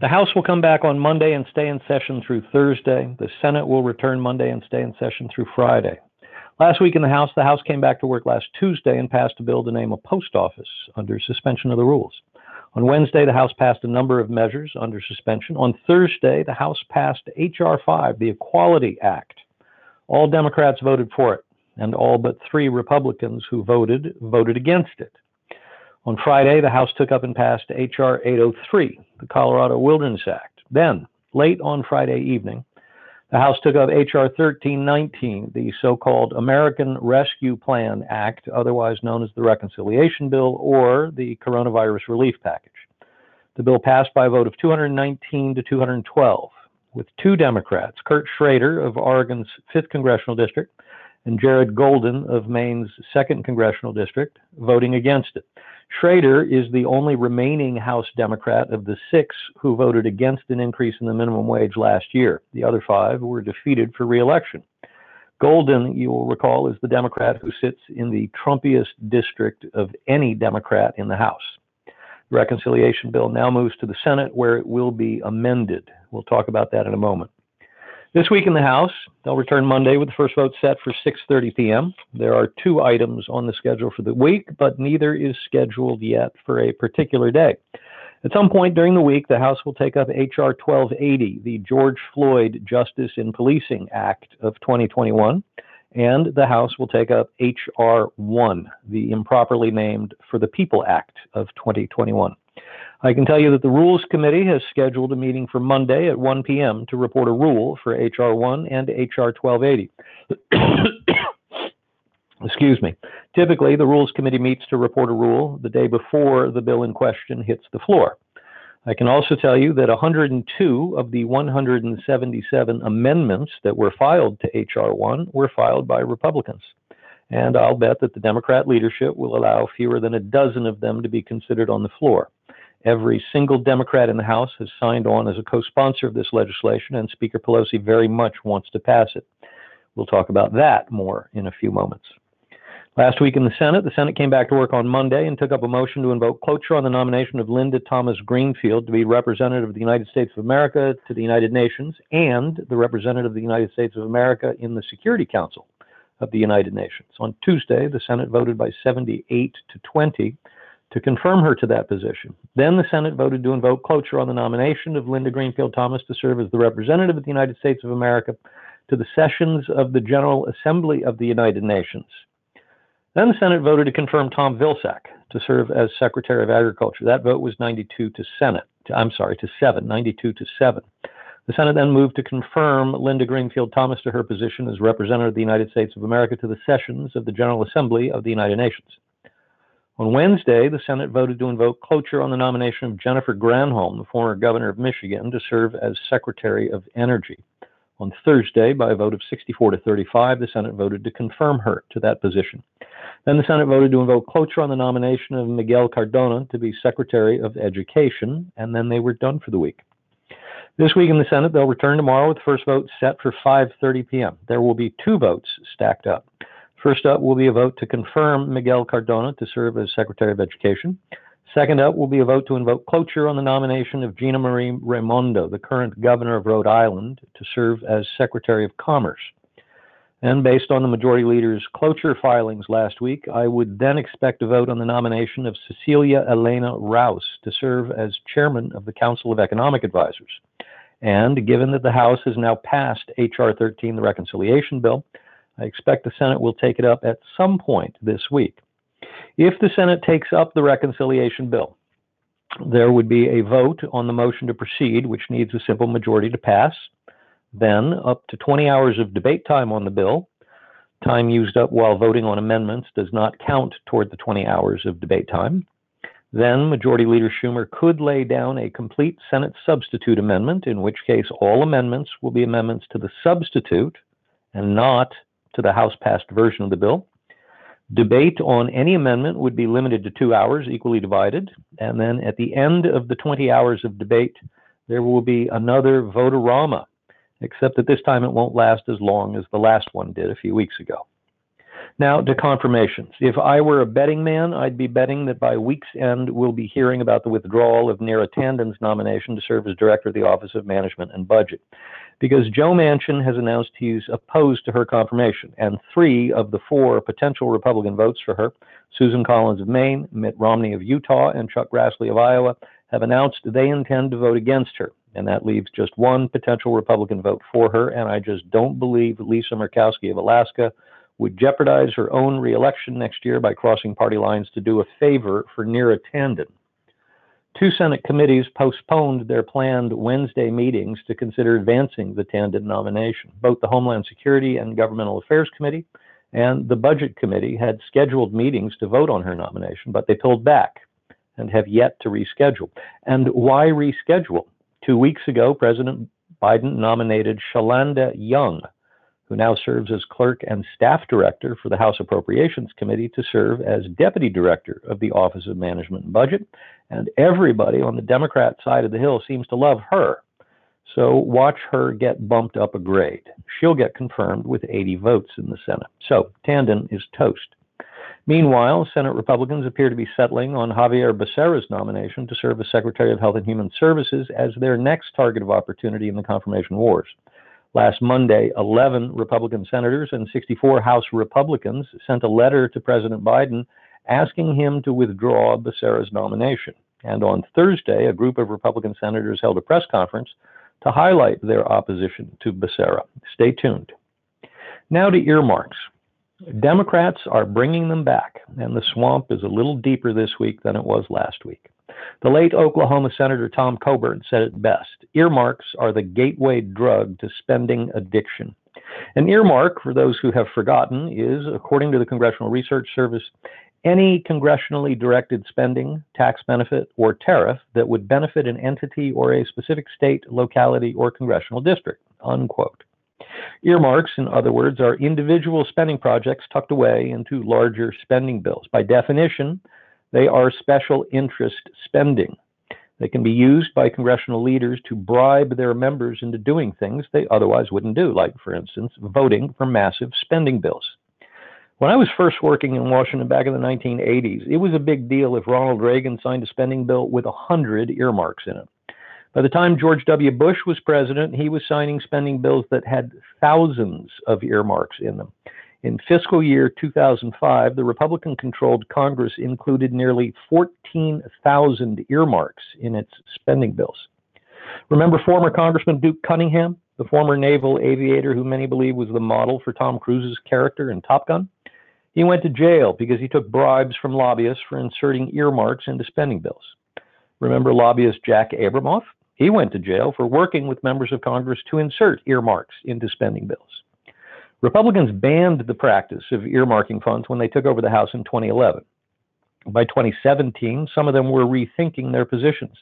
The House will come back on Monday and stay in session through Thursday. The Senate will return Monday and stay in session through Friday. Last week in the House, the House came back to work last Tuesday and passed a bill to name a post office under suspension of the rules. On Wednesday, the House passed a number of measures under suspension. On Thursday, the House passed H.R. 5, the Equality Act. All Democrats voted for it, and all but three Republicans who voted voted against it. On Friday, the House took up and passed H.R. 803, the Colorado Wilderness Act. Then, late on Friday evening, the House took up H.R. 1319, the so called American Rescue Plan Act, otherwise known as the Reconciliation Bill or the Coronavirus Relief Package. The bill passed by a vote of 219 to 212, with two Democrats, Kurt Schrader of Oregon's 5th Congressional District and Jared Golden of Maine's 2nd Congressional District, voting against it. Schrader is the only remaining House Democrat of the six who voted against an increase in the minimum wage last year. The other five were defeated for reelection. Golden, you will recall, is the Democrat who sits in the Trumpiest district of any Democrat in the House. The reconciliation bill now moves to the Senate where it will be amended. We'll talk about that in a moment. This week in the House, they'll return Monday with the first vote set for 6:30 p.m. There are two items on the schedule for the week, but neither is scheduled yet for a particular day. At some point during the week, the House will take up H.R. 1280, the George Floyd Justice in Policing Act of 2021, and the House will take up H.R. 1, the improperly named For the People Act of 2021. I can tell you that the Rules Committee has scheduled a meeting for Monday at 1 p.m. to report a rule for H.R. 1 and H.R. 1280. Excuse me. Typically, the Rules Committee meets to report a rule the day before the bill in question hits the floor. I can also tell you that 102 of the 177 amendments that were filed to H.R. 1 were filed by Republicans. And I'll bet that the Democrat leadership will allow fewer than a dozen of them to be considered on the floor. Every single Democrat in the House has signed on as a co sponsor of this legislation, and Speaker Pelosi very much wants to pass it. We'll talk about that more in a few moments. Last week in the Senate, the Senate came back to work on Monday and took up a motion to invoke cloture on the nomination of Linda Thomas Greenfield to be representative of the United States of America to the United Nations and the representative of the United States of America in the Security Council of the United Nations. On Tuesday, the Senate voted by 78 to 20 to confirm her to that position. Then the Senate voted to invoke cloture on the nomination of Linda Greenfield Thomas to serve as the representative of the United States of America to the sessions of the General Assembly of the United Nations. Then the Senate voted to confirm Tom Vilsack to serve as Secretary of Agriculture. That vote was 92 to Senate. To, I'm sorry, to 7, 92 to 7. The Senate then moved to confirm Linda Greenfield Thomas to her position as Representative of the United States of America to the sessions of the General Assembly of the United Nations. On Wednesday, the Senate voted to invoke cloture on the nomination of Jennifer Granholm, the former governor of Michigan, to serve as Secretary of Energy. On Thursday, by a vote of 64 to 35, the Senate voted to confirm her to that position. Then the Senate voted to invoke cloture on the nomination of Miguel Cardona to be Secretary of Education, and then they were done for the week. This week in the Senate, they'll return tomorrow with the first vote set for 5:30 p.m. There will be two votes stacked up. First up will be a vote to confirm Miguel Cardona to serve as Secretary of Education. Second up will be a vote to invoke cloture on the nomination of Gina Marie Raimondo, the current governor of Rhode Island, to serve as Secretary of Commerce. And based on the majority leader's cloture filings last week, I would then expect a vote on the nomination of Cecilia Elena Rouse to serve as chairman of the Council of Economic Advisors. And given that the House has now passed H.R. 13, the reconciliation bill, I expect the Senate will take it up at some point this week. If the Senate takes up the reconciliation bill, there would be a vote on the motion to proceed, which needs a simple majority to pass. Then, up to 20 hours of debate time on the bill. Time used up while voting on amendments does not count toward the 20 hours of debate time. Then, Majority Leader Schumer could lay down a complete Senate substitute amendment, in which case all amendments will be amendments to the substitute and not to the House passed version of the bill. Debate on any amendment would be limited to two hours, equally divided. And then at the end of the 20 hours of debate, there will be another vote-a-rama, except that this time it won't last as long as the last one did a few weeks ago. Now to confirmations. If I were a betting man, I'd be betting that by week's end we'll be hearing about the withdrawal of Neera Tanden's nomination to serve as director of the Office of Management and Budget. Because Joe Manchin has announced he's opposed to her confirmation, and three of the four potential Republican votes for her, Susan Collins of Maine, Mitt Romney of Utah, and Chuck Grassley of Iowa, have announced they intend to vote against her. And that leaves just one potential Republican vote for her, and I just don't believe Lisa Murkowski of Alaska would jeopardize her own reelection next year by crossing party lines to do a favor for Neera Tanden. Two Senate committees postponed their planned Wednesday meetings to consider advancing the Tanden nomination. Both the Homeland Security and Governmental Affairs Committee and the Budget Committee had scheduled meetings to vote on her nomination, but they pulled back and have yet to reschedule. And why reschedule? Two weeks ago, President Biden nominated Shalanda Young who now serves as clerk and staff director for the House Appropriations Committee, to serve as deputy director of the Office of Management and Budget. And everybody on the Democrat side of the Hill seems to love her. So watch her get bumped up a grade. She'll get confirmed with 80 votes in the Senate. So Tanden is toast. Meanwhile, Senate Republicans appear to be settling on Xavier Becerra's nomination to serve as Secretary of Health and Human Services as their next target of opportunity in the confirmation wars. Last Monday, 11 Republican senators and 64 House Republicans sent a letter to President Biden asking him to withdraw Becerra's nomination. And on Thursday, a group of Republican senators held a press conference to highlight their opposition to Becerra. Stay tuned. Now to earmarks. Democrats are bringing them back, and the swamp is a little deeper this week than it was last week. The late Oklahoma Senator Tom Coburn said it best earmarks are the gateway drug to spending addiction. An earmark, for those who have forgotten, is, according to the Congressional Research Service, any congressionally directed spending, tax benefit, or tariff that would benefit an entity or a specific state, locality, or congressional district. Unquote. Earmarks, in other words, are individual spending projects tucked away into larger spending bills. By definition, they are special interest spending. They can be used by congressional leaders to bribe their members into doing things they otherwise wouldn't do, like, for instance, voting for massive spending bills. When I was first working in Washington back in the 1980s, it was a big deal if Ronald Reagan signed a spending bill with 100 earmarks in it. By the time George W. Bush was president, he was signing spending bills that had thousands of earmarks in them. In fiscal year 2005, the Republican controlled Congress included nearly 14,000 earmarks in its spending bills. Remember former Congressman Duke Cunningham, the former naval aviator who many believe was the model for Tom Cruise's character in Top Gun? He went to jail because he took bribes from lobbyists for inserting earmarks into spending bills. Remember lobbyist Jack Abramoff? He went to jail for working with members of Congress to insert earmarks into spending bills. Republicans banned the practice of earmarking funds when they took over the House in 2011. By 2017, some of them were rethinking their positions.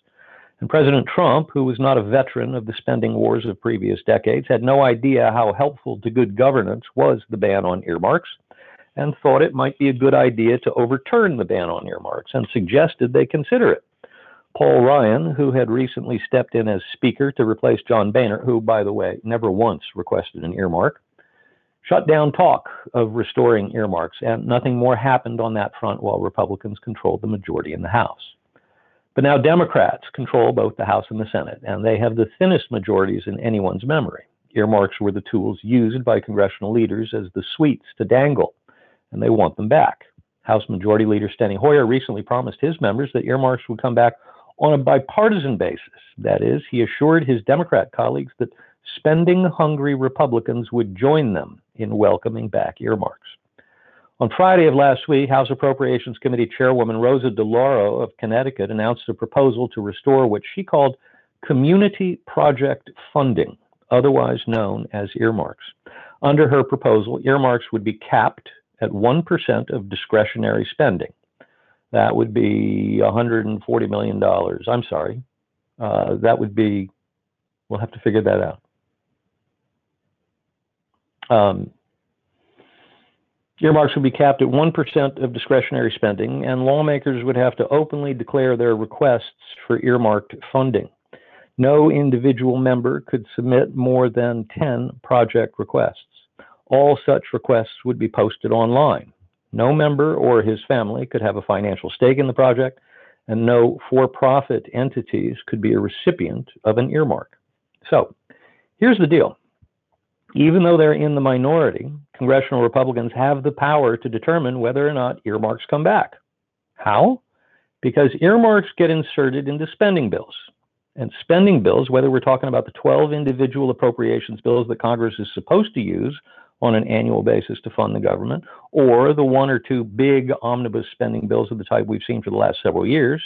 And President Trump, who was not a veteran of the spending wars of previous decades, had no idea how helpful to good governance was the ban on earmarks and thought it might be a good idea to overturn the ban on earmarks and suggested they consider it. Paul Ryan, who had recently stepped in as Speaker to replace John Boehner, who, by the way, never once requested an earmark, shut down talk of restoring earmarks, and nothing more happened on that front while Republicans controlled the majority in the House. But now Democrats control both the House and the Senate, and they have the thinnest majorities in anyone's memory. Earmarks were the tools used by congressional leaders as the sweets to dangle, and they want them back. House Majority Leader Steny Hoyer recently promised his members that earmarks would come back on a bipartisan basis. That is, he assured his Democrat colleagues that spending hungry Republicans would join them in welcoming back earmarks. On Friday of last week, House Appropriations Committee Chairwoman Rosa DeLauro of Connecticut announced a proposal to restore what she called community project funding, otherwise known as earmarks. Under her proposal, earmarks would be capped at 1% of discretionary spending. That would be $140 million. I'm sorry. Uh, that would be, we'll have to figure that out. Um, earmarks would be capped at 1% of discretionary spending, and lawmakers would have to openly declare their requests for earmarked funding. No individual member could submit more than 10 project requests. All such requests would be posted online. No member or his family could have a financial stake in the project, and no for profit entities could be a recipient of an earmark. So here's the deal even though they're in the minority, congressional Republicans have the power to determine whether or not earmarks come back. How? Because earmarks get inserted into spending bills. And spending bills, whether we're talking about the 12 individual appropriations bills that Congress is supposed to use on an annual basis to fund the government, or the one or two big omnibus spending bills of the type we've seen for the last several years,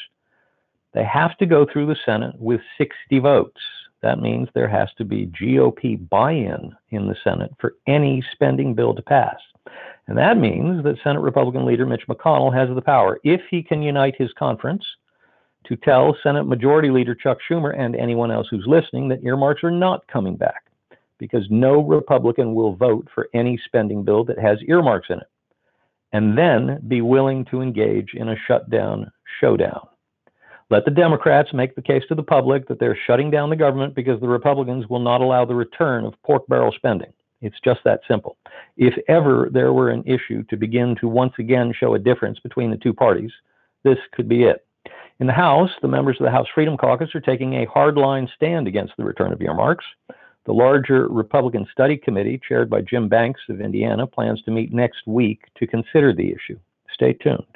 they have to go through the Senate with 60 votes. That means there has to be GOP buy in in the Senate for any spending bill to pass. And that means that Senate Republican leader Mitch McConnell has the power, if he can unite his conference, to tell Senate Majority Leader Chuck Schumer and anyone else who's listening that earmarks are not coming back because no Republican will vote for any spending bill that has earmarks in it, and then be willing to engage in a shutdown showdown. Let the Democrats make the case to the public that they're shutting down the government because the Republicans will not allow the return of pork barrel spending. It's just that simple. If ever there were an issue to begin to once again show a difference between the two parties, this could be it. In the House, the members of the House Freedom Caucus are taking a hardline stand against the return of earmarks. The larger Republican Study Committee, chaired by Jim Banks of Indiana, plans to meet next week to consider the issue. Stay tuned.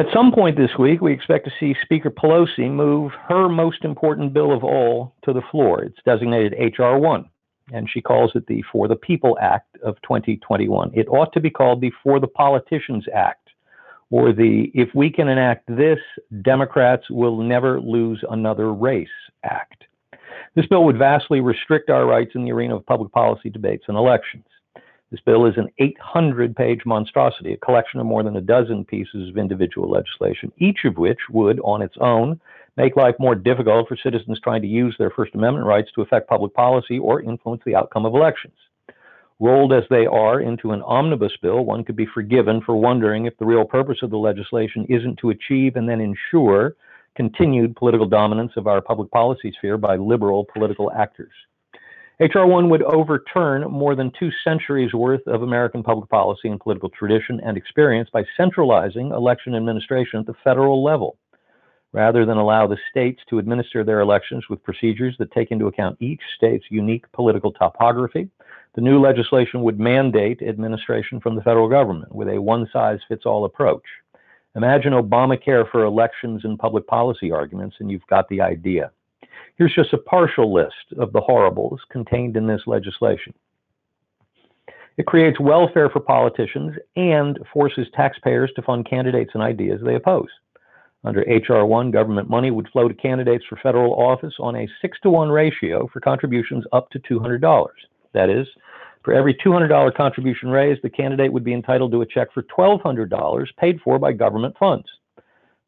At some point this week, we expect to see Speaker Pelosi move her most important bill of all to the floor. It's designated H.R. 1, and she calls it the For the People Act of 2021. It ought to be called the For the Politicians Act, or the If We Can Enact This, Democrats Will Never Lose Another Race Act. This bill would vastly restrict our rights in the arena of public policy debates and elections. This bill is an 800 page monstrosity, a collection of more than a dozen pieces of individual legislation, each of which would, on its own, make life more difficult for citizens trying to use their First Amendment rights to affect public policy or influence the outcome of elections. Rolled as they are into an omnibus bill, one could be forgiven for wondering if the real purpose of the legislation isn't to achieve and then ensure continued political dominance of our public policy sphere by liberal political actors. H.R. 1 would overturn more than two centuries worth of American public policy and political tradition and experience by centralizing election administration at the federal level. Rather than allow the states to administer their elections with procedures that take into account each state's unique political topography, the new legislation would mandate administration from the federal government with a one size fits all approach. Imagine Obamacare for elections and public policy arguments, and you've got the idea. Here's just a partial list of the horribles contained in this legislation. It creates welfare for politicians and forces taxpayers to fund candidates and ideas they oppose. Under H.R. 1, government money would flow to candidates for federal office on a 6 to 1 ratio for contributions up to $200. That is, for every $200 contribution raised, the candidate would be entitled to a check for $1,200 paid for by government funds.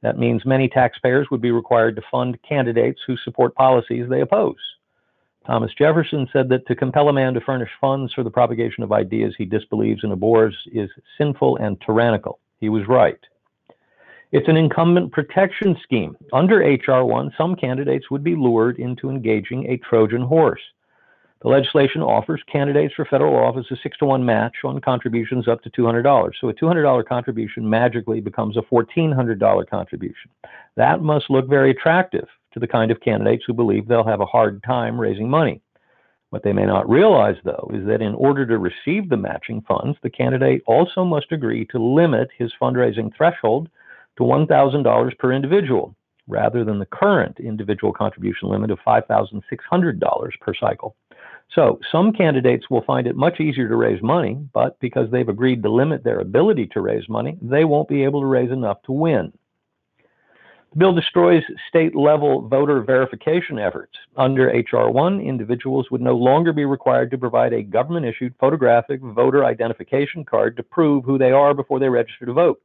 That means many taxpayers would be required to fund candidates who support policies they oppose. Thomas Jefferson said that to compel a man to furnish funds for the propagation of ideas he disbelieves and abhors is sinful and tyrannical. He was right. It's an incumbent protection scheme. Under H.R. 1, some candidates would be lured into engaging a Trojan horse. The legislation offers candidates for federal office a six to one match on contributions up to $200. So a $200 contribution magically becomes a $1,400 contribution. That must look very attractive to the kind of candidates who believe they'll have a hard time raising money. What they may not realize, though, is that in order to receive the matching funds, the candidate also must agree to limit his fundraising threshold to $1,000 per individual, rather than the current individual contribution limit of $5,600 per cycle. So some candidates will find it much easier to raise money, but because they've agreed to limit their ability to raise money, they won't be able to raise enough to win. The bill destroys state level voter verification efforts. Under H.R. 1, individuals would no longer be required to provide a government issued photographic voter identification card to prove who they are before they register to vote.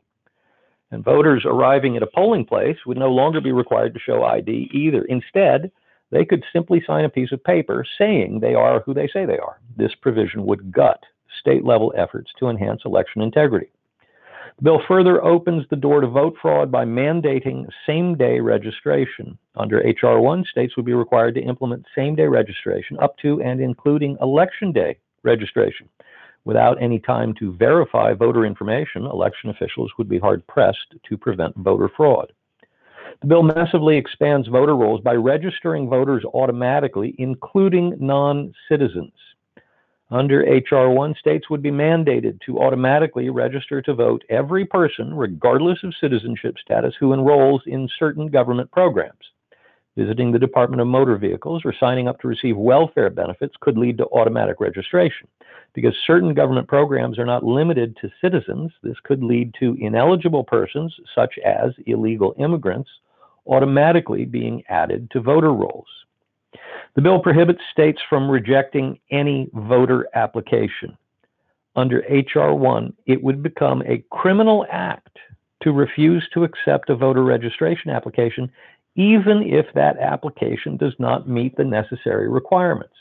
And voters arriving at a polling place would no longer be required to show ID either. Instead, they could simply sign a piece of paper saying they are who they say they are. This provision would gut state level efforts to enhance election integrity. The bill further opens the door to vote fraud by mandating same day registration. Under H.R. 1, states would be required to implement same day registration up to and including election day registration. Without any time to verify voter information, election officials would be hard pressed to prevent voter fraud. The bill massively expands voter rolls by registering voters automatically, including non citizens. Under H.R. 1, states would be mandated to automatically register to vote every person, regardless of citizenship status, who enrolls in certain government programs. Visiting the Department of Motor Vehicles or signing up to receive welfare benefits could lead to automatic registration. Because certain government programs are not limited to citizens, this could lead to ineligible persons, such as illegal immigrants, automatically being added to voter rolls. The bill prohibits states from rejecting any voter application. Under H.R. 1, it would become a criminal act to refuse to accept a voter registration application, even if that application does not meet the necessary requirements.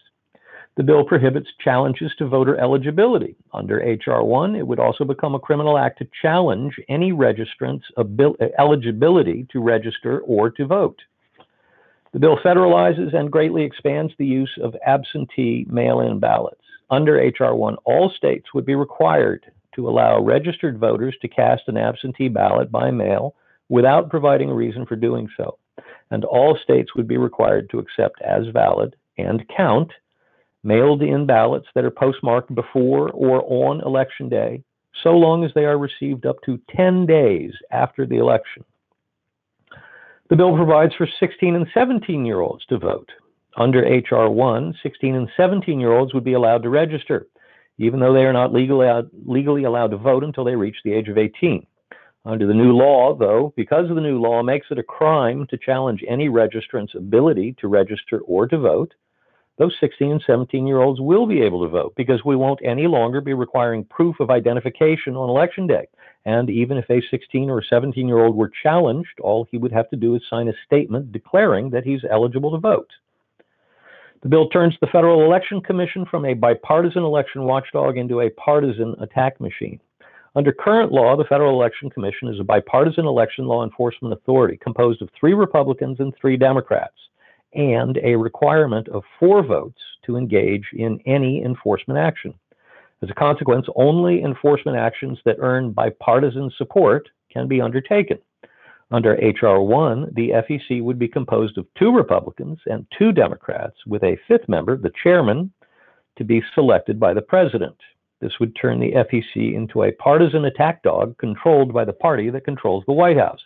The bill prohibits challenges to voter eligibility. Under H.R. 1, it would also become a criminal act to challenge any registrant's eligibility to register or to vote. The bill federalizes and greatly expands the use of absentee mail in ballots. Under H.R. 1, all states would be required to allow registered voters to cast an absentee ballot by mail without providing a reason for doing so. And all states would be required to accept as valid and count mailed in ballots that are postmarked before or on election day, so long as they are received up to 10 days after the election. The bill provides for 16 and 17 year olds to vote. Under H.R. 1, 16 and 17 year olds would be allowed to register, even though they are not legally, legally allowed to vote until they reach the age of 18. Under the new law, though, because the new law makes it a crime to challenge any registrant's ability to register or to vote, those 16 and 17 year olds will be able to vote because we won't any longer be requiring proof of identification on election day. And even if a 16 or 17 year old were challenged, all he would have to do is sign a statement declaring that he's eligible to vote. The bill turns the Federal Election Commission from a bipartisan election watchdog into a partisan attack machine. Under current law, the Federal Election Commission is a bipartisan election law enforcement authority composed of three Republicans and three Democrats and a requirement of four votes to engage in any enforcement action. As a consequence, only enforcement actions that earn bipartisan support can be undertaken. Under H.R. 1, the FEC would be composed of two Republicans and two Democrats, with a fifth member, the chairman, to be selected by the president. This would turn the FEC into a partisan attack dog controlled by the party that controls the White House.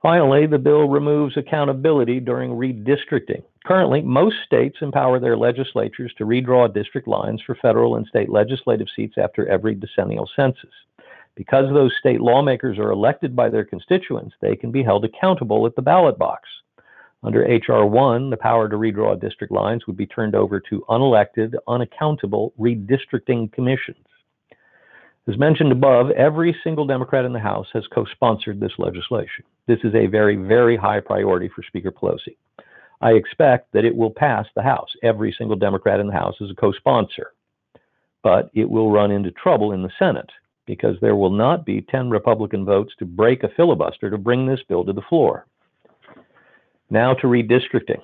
Finally, the bill removes accountability during redistricting. Currently, most states empower their legislatures to redraw district lines for federal and state legislative seats after every decennial census. Because those state lawmakers are elected by their constituents, they can be held accountable at the ballot box. Under H.R. 1, the power to redraw district lines would be turned over to unelected, unaccountable redistricting commissions. As mentioned above, every single Democrat in the House has co sponsored this legislation. This is a very, very high priority for Speaker Pelosi. I expect that it will pass the House. Every single Democrat in the House is a co sponsor. But it will run into trouble in the Senate because there will not be 10 Republican votes to break a filibuster to bring this bill to the floor. Now to redistricting.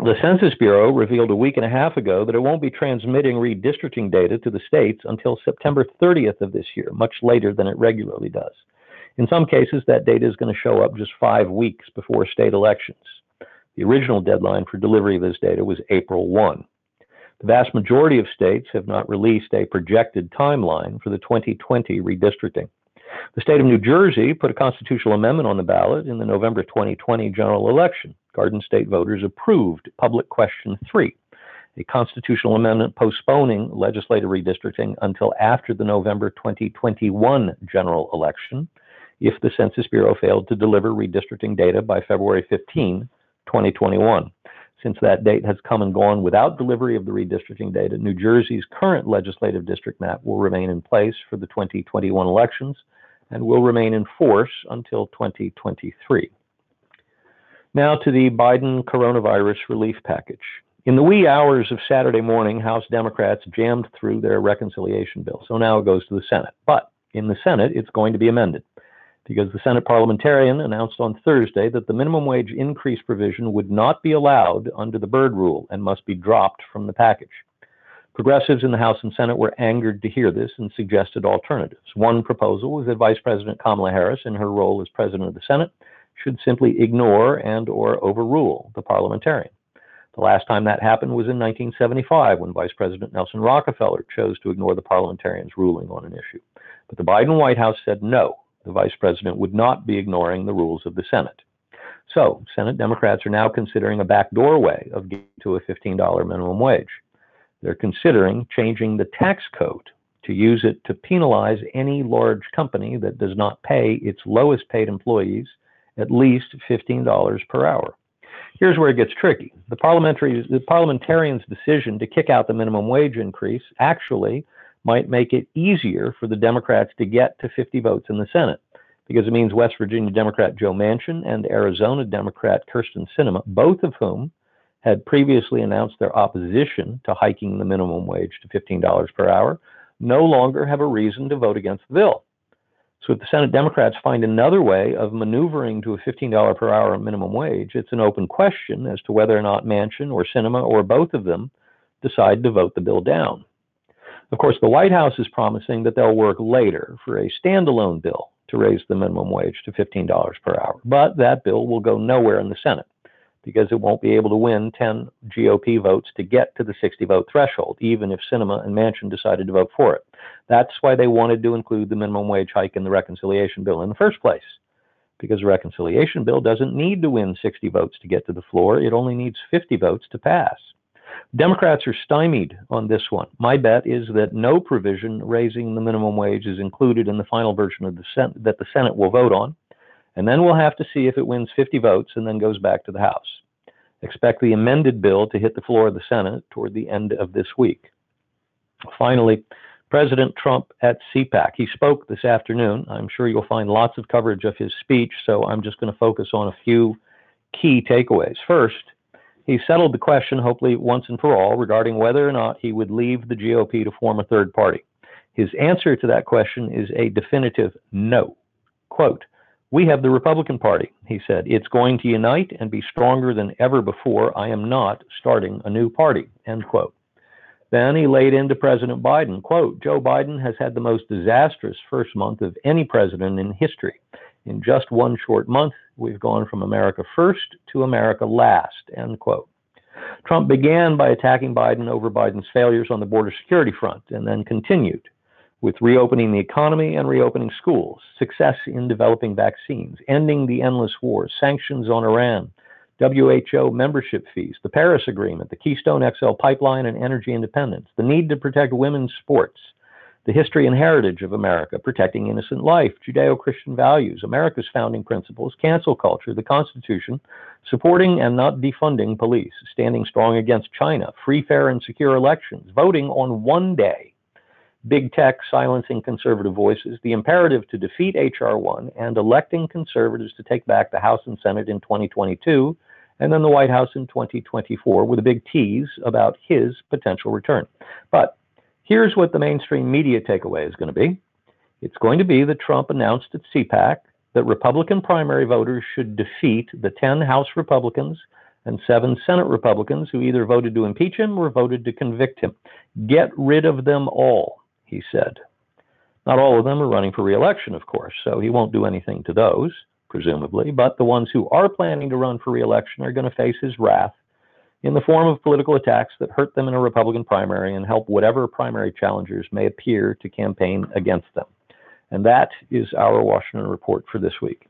The Census Bureau revealed a week and a half ago that it won't be transmitting redistricting data to the states until September 30th of this year, much later than it regularly does. In some cases, that data is going to show up just five weeks before state elections. The original deadline for delivery of this data was April 1. The vast majority of states have not released a projected timeline for the 2020 redistricting. The state of New Jersey put a constitutional amendment on the ballot in the November 2020 general election. Garden State voters approved Public Question 3, a constitutional amendment postponing legislative redistricting until after the November 2021 general election if the Census Bureau failed to deliver redistricting data by February 15, 2021. Since that date has come and gone without delivery of the redistricting data, New Jersey's current legislative district map will remain in place for the 2021 elections and will remain in force until 2023. Now to the Biden coronavirus relief package. In the wee hours of Saturday morning, House Democrats jammed through their reconciliation bill. So now it goes to the Senate. But in the Senate, it's going to be amended because the Senate parliamentarian announced on Thursday that the minimum wage increase provision would not be allowed under the Byrd rule and must be dropped from the package. Progressives in the House and Senate were angered to hear this and suggested alternatives. One proposal was that Vice President Kamala Harris, in her role as President of the Senate, should simply ignore and or overrule the parliamentarian. The last time that happened was in 1975 when Vice President Nelson Rockefeller chose to ignore the parliamentarian's ruling on an issue. But the Biden White House said no, the vice president would not be ignoring the rules of the Senate. So, Senate Democrats are now considering a backdoor way of getting to a $15 minimum wage. They're considering changing the tax code to use it to penalize any large company that does not pay its lowest paid employees at least $15 per hour. Here's where it gets tricky. The, parliamentary, the parliamentarians' decision to kick out the minimum wage increase actually might make it easier for the Democrats to get to 50 votes in the Senate because it means West Virginia Democrat Joe Manchin and Arizona Democrat Kyrsten Sinema, both of whom had previously announced their opposition to hiking the minimum wage to $15 per hour, no longer have a reason to vote against the bill. So if the Senate Democrats find another way of maneuvering to a $15 per hour minimum wage, it's an open question as to whether or not Manchin or Sinema or both of them decide to vote the bill down. Of course, the White House is promising that they'll work later for a standalone bill to raise the minimum wage to $15 per hour. But that bill will go nowhere in the Senate because it won't be able to win 10 GOP votes to get to the 60 vote threshold, even if Sinema and Manchin decided to vote for it. That's why they wanted to include the minimum wage hike in the reconciliation bill in the first place. Because the reconciliation bill doesn't need to win 60 votes to get to the floor, it only needs 50 votes to pass. Democrats are stymied on this one. My bet is that no provision raising the minimum wage is included in the final version of the that the Senate will vote on and then we'll have to see if it wins 50 votes and then goes back to the House. Expect the amended bill to hit the floor of the Senate toward the end of this week. Finally, President Trump at CPAC. He spoke this afternoon. I'm sure you'll find lots of coverage of his speech, so I'm just going to focus on a few key takeaways. First, he settled the question, hopefully once and for all, regarding whether or not he would leave the GOP to form a third party. His answer to that question is a definitive no. Quote, we have the Republican Party, he said. It's going to unite and be stronger than ever before. I am not starting a new party, end quote. Then he laid into President Biden, quote, Joe Biden has had the most disastrous first month of any president in history. In just one short month, we've gone from America first to America last, end quote. Trump began by attacking Biden over Biden's failures on the border security front and then continued with reopening the economy and reopening schools, success in developing vaccines, ending the endless wars, sanctions on Iran, WHO membership fees, the Paris Agreement, the Keystone XL pipeline and energy independence, the need to protect women's sports, the history and heritage of America, protecting innocent life, Judeo Christian values, America's founding principles, cancel culture, the Constitution, supporting and not defunding police, standing strong against China, free, fair, and secure elections, voting on one day big tech silencing conservative voices, the imperative to defeat H.R. 1, and electing conservatives to take back the House and Senate in 2022, and then the White House in 2024, with a big tease about his potential return. But here's what the mainstream media takeaway is going to be it's going to be that Trump announced at CPAC that Republican primary voters should defeat the 10 House Republicans and seven Senate Republicans who either voted to impeach him or voted to convict him. Get rid of them all he said. Not all of them are running for reelection, of course, so he won't do anything to those, presumably, but the ones who are planning to run for reelection are going to face his wrath in the form of political attacks that hurt them in a Republican primary and help whatever primary challengers may appear to campaign against them. And that is our Washington report for this week.